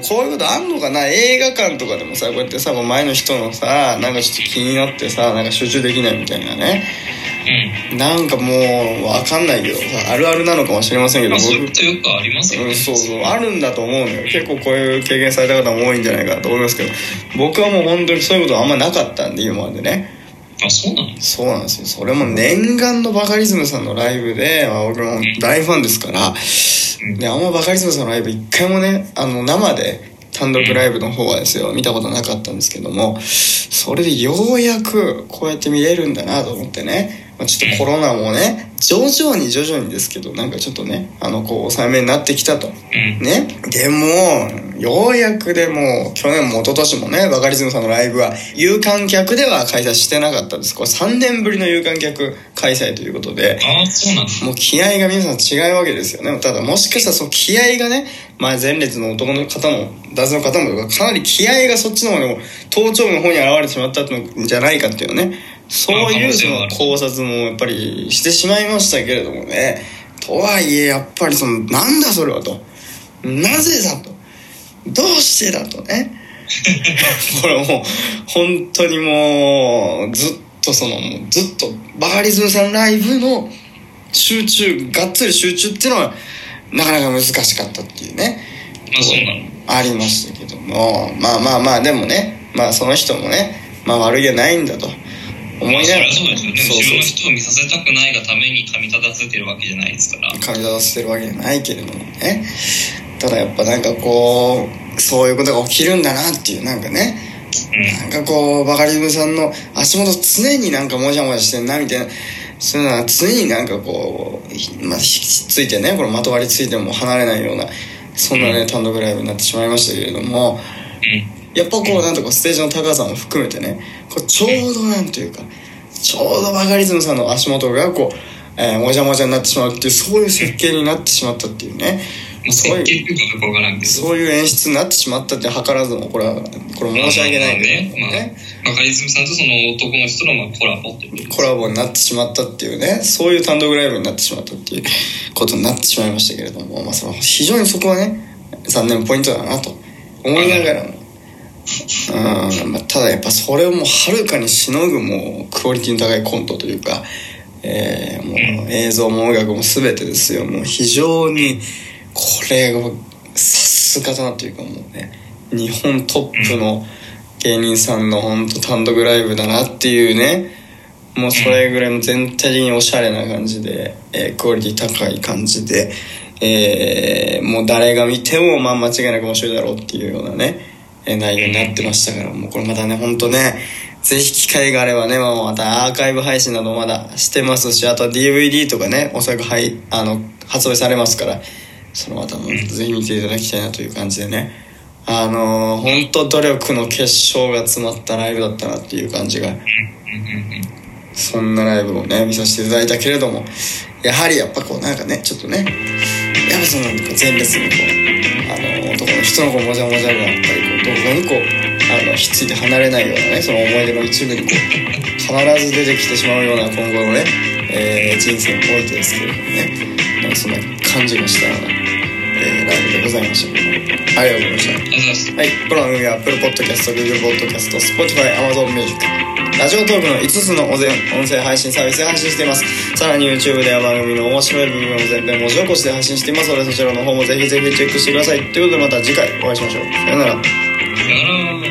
もこういうことあんのかな？映画館とかでもさこうやってさ前の人のさなんかちょっと気になってさなんか集中できないみたいなね。うん。なんかもうわかんないけどさあるあるなのかもしれませんけどまあ、そういう僕ことよくありますよね。うん、そうそう。あるんだと思うのよ。結構こういう経験された方も多いんじゃないかなと思いますけど。僕はもう本当にそういうことあんまなかったんで今までねあ、そうなの？そうなんですよ。それも念願のバカリズムさんのライブで、まあ、僕も大ファンですからであんまバカリズムさんのライブ一回もねあの生で単独ライブの方はですよ見たことなかったんですけどもそれでようやくこうやって見れるんだなと思ってね、まあ、ちょっとコロナもね徐々に徐々にですけどなんかちょっとねあのこう抑えめになってきたと。うん。ね。でもようやくでも去年も一昨年もねバカリズムさんのライブは有観客では開催してなかったです。これ3年ぶりの有観客開催ということでああ、そうなんだ。もう気合が皆さん違うわけですよね。ただもしかしたらその気合がね、まあ、前列の男の方も男性の方もかなり気合がそっちの方にも頭頂部の方に現れてしまったんじゃないかっていうねそういうその考察もやっぱりしてしまいましたけれどもね。とはいえやっぱりそのなんだそれはと。なぜだと。どうしてだとね。これもう本当にもうずっとそのずっとバカリズムさんライブの集中がっつり集中っていうのはなかなか難しかったっていうね。まあ、そうなの。ありましたけども。まあまあまあでもね。まあその人もね。まあ悪気はないんだと思いながらそうですよね。そう後ろの人を見させたくないがために噛み立たせてるわけじゃないですから。噛み立たせてるわけじゃないけれどもねただやっぱなんかこうそういうことが起きるんだなっていうなんかねうん。なんかこうバカリズムさんの足元常になんかもじゃもじゃしてんなみたいなそういうのは常になんかこう、ひまあ、ひっついてねこのまとわりついても離れないようなそんなね単独ライブになってしまいましたけれどもうん。やっぱこうなんとかステージの高さも含めてねこうちょうどなんていうかちょうどバカリズムさんの足元がこう、えーもじゃもじゃになってしまうっていうそういう設計になってしまったっていうね。まあ、そういう。そういう演出になってしまったって図らずもこれはこれ申し訳ないけどまあね。まあ、バカリズムさんとその男の人のまあコラボっていうコラボになってしまったっていうね。そういう単独ライブになってしまったっていうことになってしまいましたけれども、まあ、その非常にそこはね残念ポイントだなと思いながらも、うんまあ、ただやっぱそれをもうはるかにしのぐもうクオリティの高いコントというか、えーもう映像も音楽も全てですよ。もう非常にこれがさすがだなというかもうね日本トップの芸人さんの本当単独ライブだなっていうねもうそれぐらいも全体的におしゃれな感じで、えークオリティ高い感じで、えーもう誰が見てもまあ間違いなく面白いだろうっていうようなね、内容になってましたからもうこれまたね本当ねぜひ機会があればね、まあ、またアーカイブ配信などまだしてますしあとは DVD とかねおそらくはいあの発売されますからそのまたもぜひ見ていただきたいなという感じでね。あのー、本当努力の結晶が詰まったライブだったなっていう感じがそんなライブをね見させていただいたけれどもやはりやっぱこうなんかねちょっとねやっぱその前列にこう男の人のこうもじゃもじゃがやっぱりこうどこかにこうあのひっついて離れないようなねその思い出の一部にこう必ず出てきてしまうような今後のね、えー人生においてですけれどもねなんかそんな感じがしたような、えーライブでございましたありがとうございましたはい、この番組は Apple Podcast、Google Podcast、Spotify、Amazon Music、ラジオトークの5つの音声配信サービスで配信しています。さらに YouTube では番組の面白い部分を全編文字起こしで配信していますので、そちらの方もぜひぜひチェックしてください。ということでまた次回お会いしましょう。さよなら。さよなら